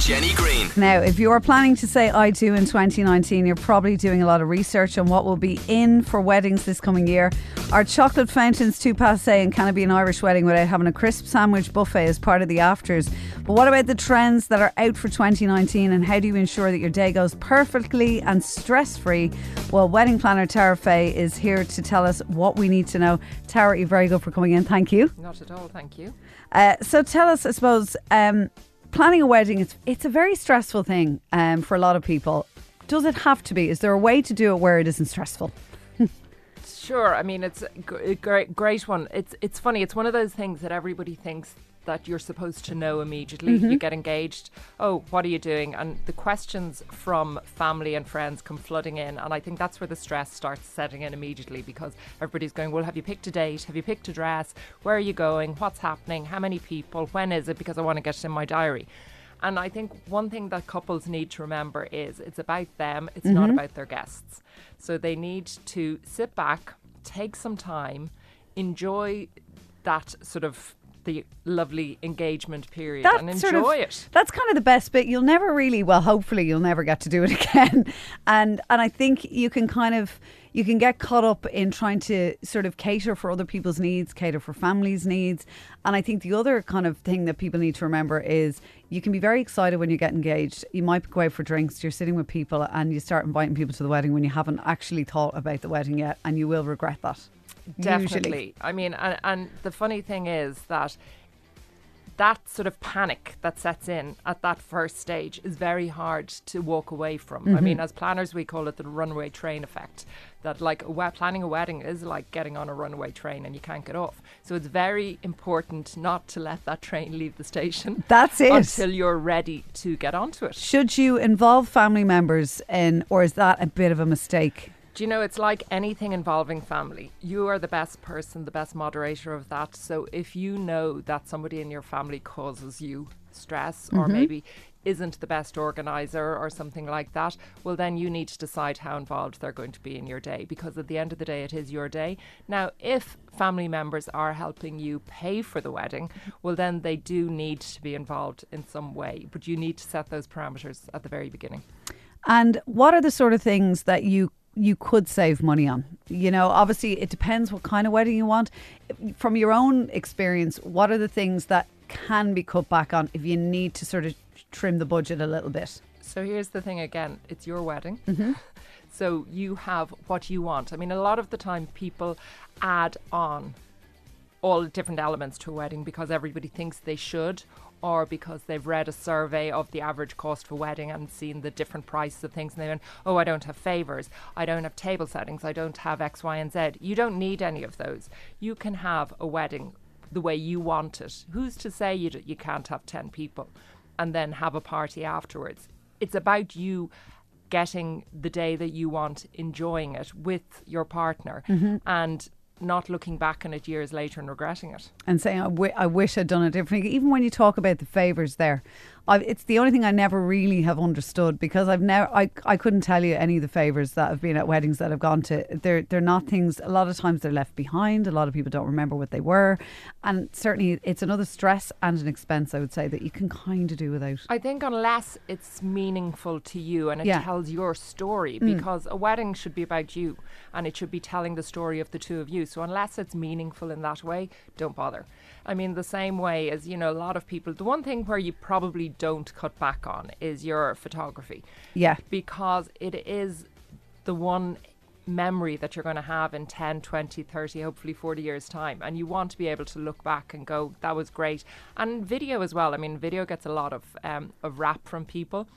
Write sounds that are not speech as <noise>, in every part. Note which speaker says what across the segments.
Speaker 1: Jenny Greene.
Speaker 2: Now, if you're planning to say I do in 2019, you're probably doing a lot of research on what will be in for weddings this coming year. Are chocolate fountains too passe and can it be an Irish wedding without having a crisp sandwich buffet as part of the afters? But what about the trends that are out for 2019 and how do you ensure that your day goes perfectly and stress free? Well, wedding planner Tara Fay is here to tell us what we need to know. Tara, you're very good for coming in. Thank you.
Speaker 3: Not at all, thank you.
Speaker 2: Uh, so tell us, I suppose, um, planning a wedding it's it's a very stressful thing um, for a lot of people. Does it have to be? Is there a way to do it where it isn't stressful?
Speaker 3: Sure, I mean it's a great, great one. It's it's funny. It's one of those things that everybody thinks that you're supposed to know immediately. You mm-hmm. get engaged. Oh, what are you doing? And the questions from family and friends come flooding in, and I think that's where the stress starts setting in immediately because everybody's going, "Well, have you picked a date? Have you picked a dress? Where are you going? What's happening? How many people? When is it? Because I want to get it in my diary." And I think one thing that couples need to remember is it's about them, it's not mm-hmm. about their guests. So they need to sit back, take some time, enjoy that sort of the lovely engagement period and enjoy
Speaker 2: sort of,
Speaker 3: it.
Speaker 2: That's kind of the best bit. You'll never really, well, hopefully, you'll never get to do it <laughs> again. And and I think you can kind of you can get caught up in trying to sort of cater for other people's needs, cater for families' needs. And I think the other kind of thing that people need to remember is you can be very excited when you get engaged. You might go out for drinks, you're sitting with people, and you start inviting people to the wedding when you haven't actually thought about the wedding yet, and you will regret that.
Speaker 3: Definitely.
Speaker 2: Usually.
Speaker 3: I mean, and, and the funny thing is that that sort of panic that sets in at that first stage is very hard to walk away from. I mean, mm-hmm. as planners, we call it the runaway train effect. That like planning a wedding is like getting on a runaway train and you can't get off. So it's very important not to let that train leave the station. <laughs>
Speaker 2: That's it.
Speaker 3: Until you're ready to get onto it.
Speaker 2: Should you involve family members in, or is that a bit of a mistake?
Speaker 3: Do you know, it's like anything involving family. You are the best person, the best moderator of that. So if you know that somebody in your family causes you stress or mm-hmm. maybe isn't the best organizer or something like that, well, then you need to decide how involved they're going to be in your day because at the end of the day, it is your day. Now, if family members are helping you pay for the wedding, well, then they do need to be involved in some way, but you need to set those parameters at the very beginning.
Speaker 2: And what are the sort of things that you you could save money on? You know, obviously it depends what kind of wedding you want. From your own experience, what are the things that can be cut back on if you need to sort of trim the budget a little bit?
Speaker 3: So here's the thing again it's your wedding. Mm-hmm. <laughs> So you have what you want. I mean, a lot of the time people add on all different elements to a wedding because everybody thinks they should or because they've read a survey of the average cost for wedding and seen the different prices of things and they went, oh, I don't have favours, I don't have table settings, I don't have X, Y, and Z. You don't need any of those. You can have a wedding the way you want it. Who's to say you, d- you can't have 10 people and then have a party afterwards? It's about you getting the day that you want, enjoying it with your partner, mm-hmm. and not looking back on it years later and regretting it.
Speaker 2: and saying I, w- I wish I'd done it differently. Even when you talk about the favors there, I, it's the only thing I never really have understood because I've never I, I couldn't tell you any of the favors that have been at weddings that I've gone to. They're they're not things. A lot of times they're left behind. A lot of people don't remember what they were, and certainly it's another stress and an expense. I would say that you can kind of do without.
Speaker 3: I think unless it's meaningful to you and it
Speaker 2: Yeah.
Speaker 3: tells your story, mm. because a wedding should be about you and it should be telling the story of the two of you. So unless it's meaningful in that way, don't bother. I mean, the same way as, you know, a lot of people, the one thing where you probably don't cut back on is your photography.
Speaker 2: Yeah.
Speaker 3: Because it is the one memory that you're going to have in 10, 20, 30, hopefully 40 years' time. And you want to be able to look back and go, that was great. And video as well. I mean, video gets a lot of, um, of rap from people,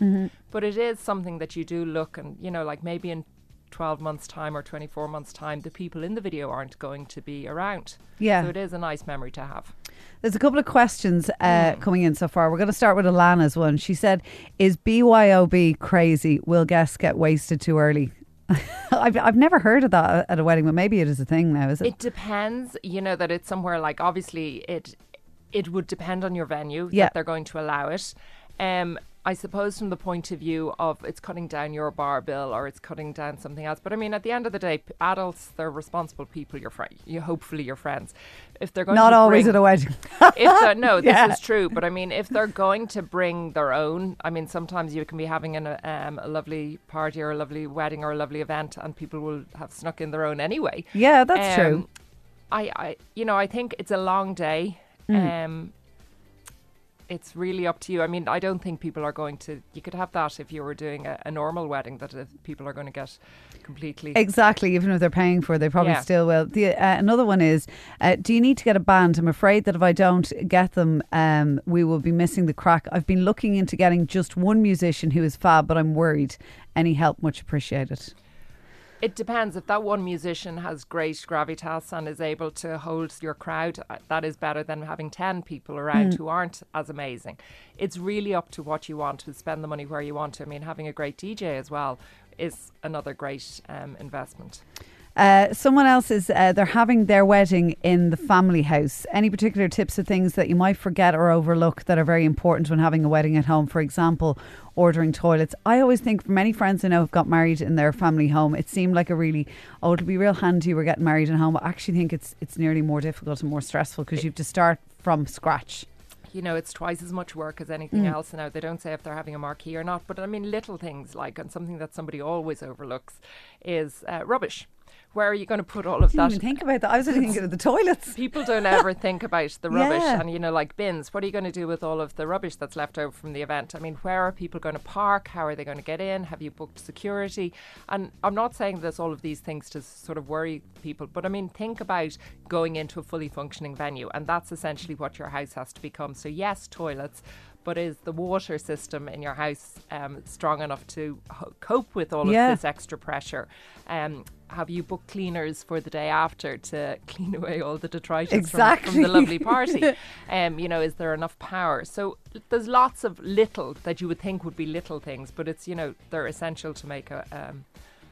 Speaker 3: but it is something that you do look and, you know, like maybe in 12 months' time or 24 months' time, the people in the video aren't going to be around.
Speaker 2: Yeah.
Speaker 3: So it is a nice memory to have.
Speaker 2: There's a couple of questions uh, coming in so far. We're going to start with Alana's one. She said, "Is BYOB crazy? Will guests get wasted too early?" <laughs> I've I've never heard of that at a wedding, but maybe it is a thing now. Is it?
Speaker 3: It depends, you know, that it's somewhere like obviously it it would depend on your venue
Speaker 2: Yeah.
Speaker 3: that they're going to allow it. Um I suppose from the point of view of it's cutting down your bar bill or it's cutting down something else. But I mean, at the end of the day, p- adults they're responsible people. Your friend, you hopefully your friends. If they're going
Speaker 2: Not
Speaker 3: to
Speaker 2: always
Speaker 3: bring,
Speaker 2: at a wedding. <laughs>
Speaker 3: if no, this
Speaker 2: Yeah.
Speaker 3: is true. But I mean, if they're going to bring their own, I mean, sometimes you can be having an, um, a lovely party or a lovely wedding or a lovely event, and people will have snuck in their own anyway.
Speaker 2: yeah, that's true.
Speaker 3: Um, I, I, you know, I think it's a long day.
Speaker 2: Mm.
Speaker 3: Um, it's really up to you. I mean, I don't think people are going to. You could have that if you were doing a, a normal wedding, that if people are going to get completely.
Speaker 2: Exactly. Even if they're paying for it, they probably
Speaker 3: Yeah.
Speaker 2: still will. The, uh, another one is uh, Do you need to get a band? I'm afraid that if I don't get them, um, we will be missing the crack. I've been looking into getting just one musician who is fab, but I'm worried. Any help, much appreciated.
Speaker 3: It depends. If that one musician has great gravitas and is able to hold your crowd, uh, that is better than having 10 people around who aren't as amazing. It's really up to what you want to spend the money where you want to. I mean, having a great DJ as well is another great um, investment.
Speaker 2: Uh, someone else is uh, they're having their wedding in the family house. Any particular tips or things that you might forget or overlook that are very important when having a wedding at home? For example, ordering toilets. I always think for many friends I know who've got married in their family home, it seemed like a really oh it'll be real handy we're getting married at home. I actually think it's it's nearly more difficult and more stressful because you have to start from scratch.
Speaker 3: you know, it's twice as much work as anything else now. They don't say if they're having a marquee or not, but I mean, little things like, and something that somebody always overlooks is uh, rubbish. Where are you going to put all of
Speaker 2: I didn't
Speaker 3: that?
Speaker 2: even think about that. I was only thinking of the toilets. <laughs>
Speaker 3: People don't ever think about the <laughs> rubbish
Speaker 2: Yeah.
Speaker 3: and, you know, like bins. What are you going to do with all of the rubbish that's left over from the event? I mean, where are people going to park? How are they going to get in? Have you booked security? And I'm not saying there's all of these things to sort of worry people, but I mean, think about going into a fully functioning venue. And that's essentially what your house has to become. So, yes, toilets. But is the water system in your house um, strong enough to ho- cope with all
Speaker 2: Yeah.
Speaker 3: of this extra pressure? Um, have you booked cleaners for the day after to <laughs> clean away all the detritus from- from, the lovely party? <laughs> um, you know, is there enough power? So there's lots of little that you would think would be little things, but it's you know they're essential to make a um,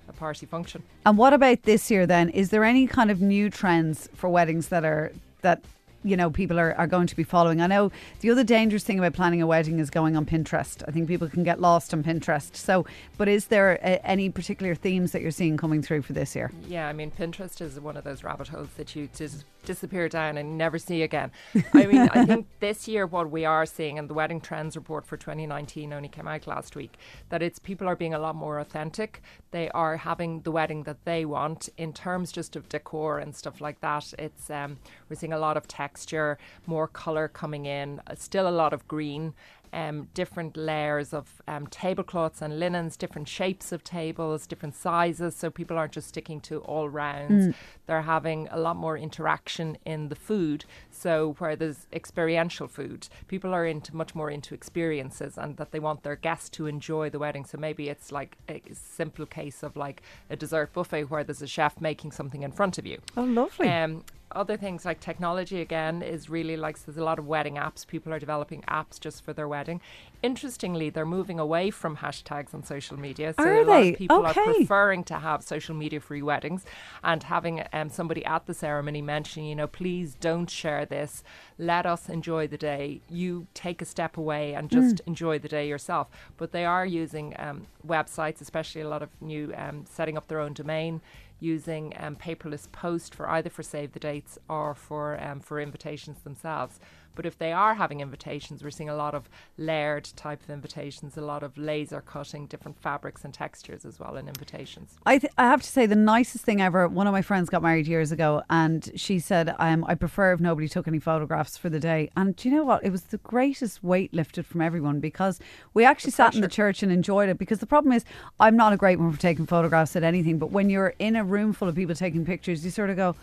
Speaker 3: a party function.
Speaker 2: And what about this year then? Is there any kind of new trends for weddings that are that you know people are, are going to be following? I know the other dangerous thing about planning a wedding is going on Pinterest. I think people can get lost on Pinterest. So, but is there a, any particular themes that you're seeing coming through for this year?
Speaker 3: Yeah, I mean, Pinterest is one of those rabbit holes that you dis- disappear down and never see again. I mean, I think <laughs> this year what we are seeing, and the Wedding Trends report for 2019 only came out last week, that it's people are being a lot more authentic. They are having the wedding that they want in terms just of decor and stuff like that. It's um, we're seeing a lot of texture, more color coming in, uh, still a lot of green um, different layers of um, tablecloths and linens, different shapes of tables, different sizes. So people aren't just sticking to all rounds. They're having a lot more interaction in the food. So where there's experiential food, people are into much more into experiences and that they want their guests to enjoy the wedding. So maybe it's like a simple case of like a dessert buffet where there's a chef making something in front of you.
Speaker 2: Oh, lovely.
Speaker 3: Um, other things like technology again is really like so there's a lot of wedding apps. People are developing apps just for their wedding. Interestingly, they're moving away from hashtags on social media. So
Speaker 2: Are
Speaker 3: a lot
Speaker 2: they?
Speaker 3: of people
Speaker 2: Okay.
Speaker 3: are preferring to have social media free weddings and having um, somebody at the ceremony mention, you know, please don't share this. Let us enjoy the day. You take a step away and just enjoy the day yourself. But they are using um, websites, especially a lot of new um, setting up their own domain using um, paperless post for either for save the dates or for um, for invitations themselves. But if they are having invitations, we're seeing a lot of layered type of invitations, a lot of laser cutting different fabrics and textures as well in invitations.
Speaker 2: I, th- I have to say the nicest thing ever. One of my friends got married years ago, and she said, um, "I prefer if nobody took any photographs for the day." And do you know what? It was the greatest weight lifted from everyone because we actually sat in the church and enjoyed it. Because the problem is, I'm not a great one for taking photographs at anything, but when you're in a room full of people taking pictures, you sort of go.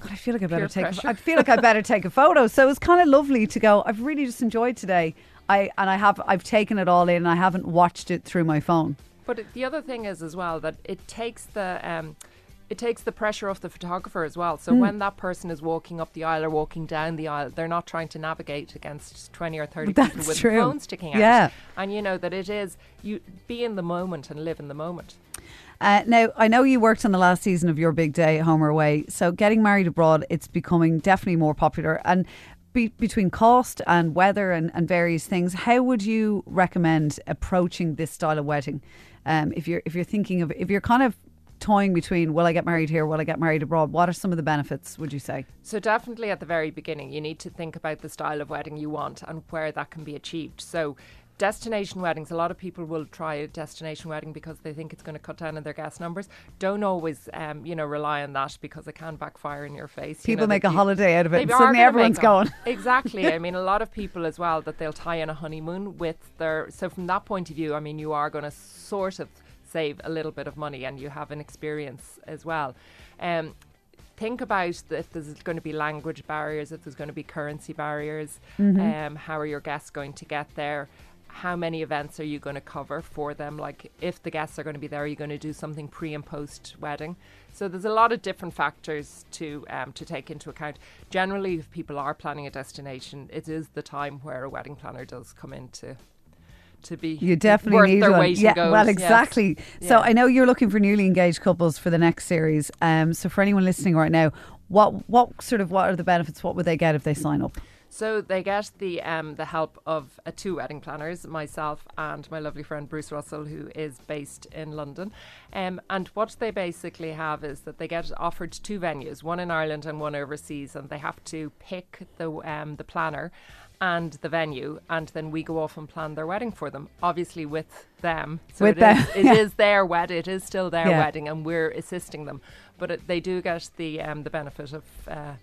Speaker 2: God, I feel like I better
Speaker 3: Peer
Speaker 2: take. A. I feel like I better take a <laughs> photo. So it was kind of lovely to go. I've really just enjoyed today. I and I have. I've taken it all in. and I haven't watched it through my phone.
Speaker 3: But the other thing is as well that it takes the um, it takes the pressure off the photographer as well. So when that person is walking up the aisle or walking down the aisle, they're not trying to navigate against twenty or thirty <laughs> people with
Speaker 2: true.
Speaker 3: the phone sticking out.
Speaker 2: Yeah.
Speaker 3: and you know that it is you be in the moment and live in the moment.
Speaker 2: Uh, now, I know you worked on the last season of Your Big Day, Home or Away. So, getting married abroad, it's becoming definitely more popular. And be, between cost and weather and, and various things, how would you recommend approaching this style of wedding? Um, if you're if you're thinking of if you're kind of toying between will I get married here, will I get married abroad? What are some of the benefits, would you say?
Speaker 3: So, definitely at the very beginning, you need to think about the style of wedding you want and where that can be achieved. So, destination weddings, a lot of people will try a destination wedding because they think it's going to cut down on their guest numbers. Don't always, um, you know, rely on that because it can backfire in your face.
Speaker 2: People
Speaker 3: you know,
Speaker 2: make a
Speaker 3: you,
Speaker 2: holiday out of it. Suddenly everyone's going. <laughs>
Speaker 3: exactly. I <laughs> mean, a lot of people as well that they'll tie in a honeymoon with their. So from that point of view, I mean, you are going to sort of save a little bit of money and you have an experience as well. Um, think about if there's going to be language barriers, if there's going to be currency barriers, mm-hmm. um, how are your guests going to get there? How many events are you going to cover for them? Like, if the guests are going to be there, are you going to do something pre and post wedding? So there's a lot of different factors to um, to take into account. Generally, if people are planning a destination, it is the time where a wedding planner does come into to be
Speaker 2: you definitely need one. yeah, well, exactly. Yes. So yeah. I know you're looking for newly engaged couples for the next series. Um, so for anyone listening right now, what what sort of what are the benefits? What would they get if they sign up?
Speaker 3: So they get the um, the help of uh, two wedding planners, myself and my lovely friend Bruce Russell, who is based in London. Um, and what they basically have is that they get offered two venues, one in Ireland and one overseas, and they have to pick the um, the planner and the venue, and then we go off and plan their wedding for them. Obviously, with them, so
Speaker 2: with
Speaker 3: it
Speaker 2: them,
Speaker 3: is, <laughs> it yeah. is their wedding. It is still their yeah. wedding, and we're assisting them. But it, they do get the um, the benefit of uh,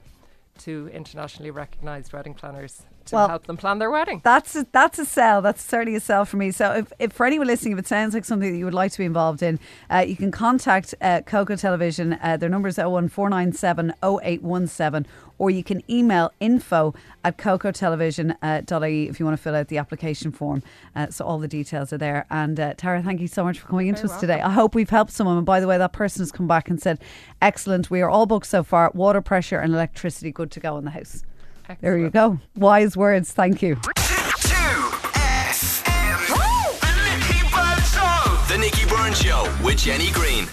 Speaker 3: two internationally recognised wedding planners to well, help them plan their wedding.
Speaker 2: That's a, that's a sell. That's certainly a sell for me. So, if, if for anyone listening, if it sounds like something that you would like to be involved in, uh, you can contact uh, Coco Television. Uh, their number is 01497 0817, or you can email info at cocotelevision.ie uh, if you want to fill out the application form. Uh, so, all the details are there. And uh, Tara, thank you so much for coming into us welcome. today. I hope we've helped someone. And by the way, that person has come back and said, excellent. We are all booked so far. Water pressure and electricity good to go in the house. Excellent. There you go. Wise words. Thank you. The Nicky Byrne Show with Jenny Greene.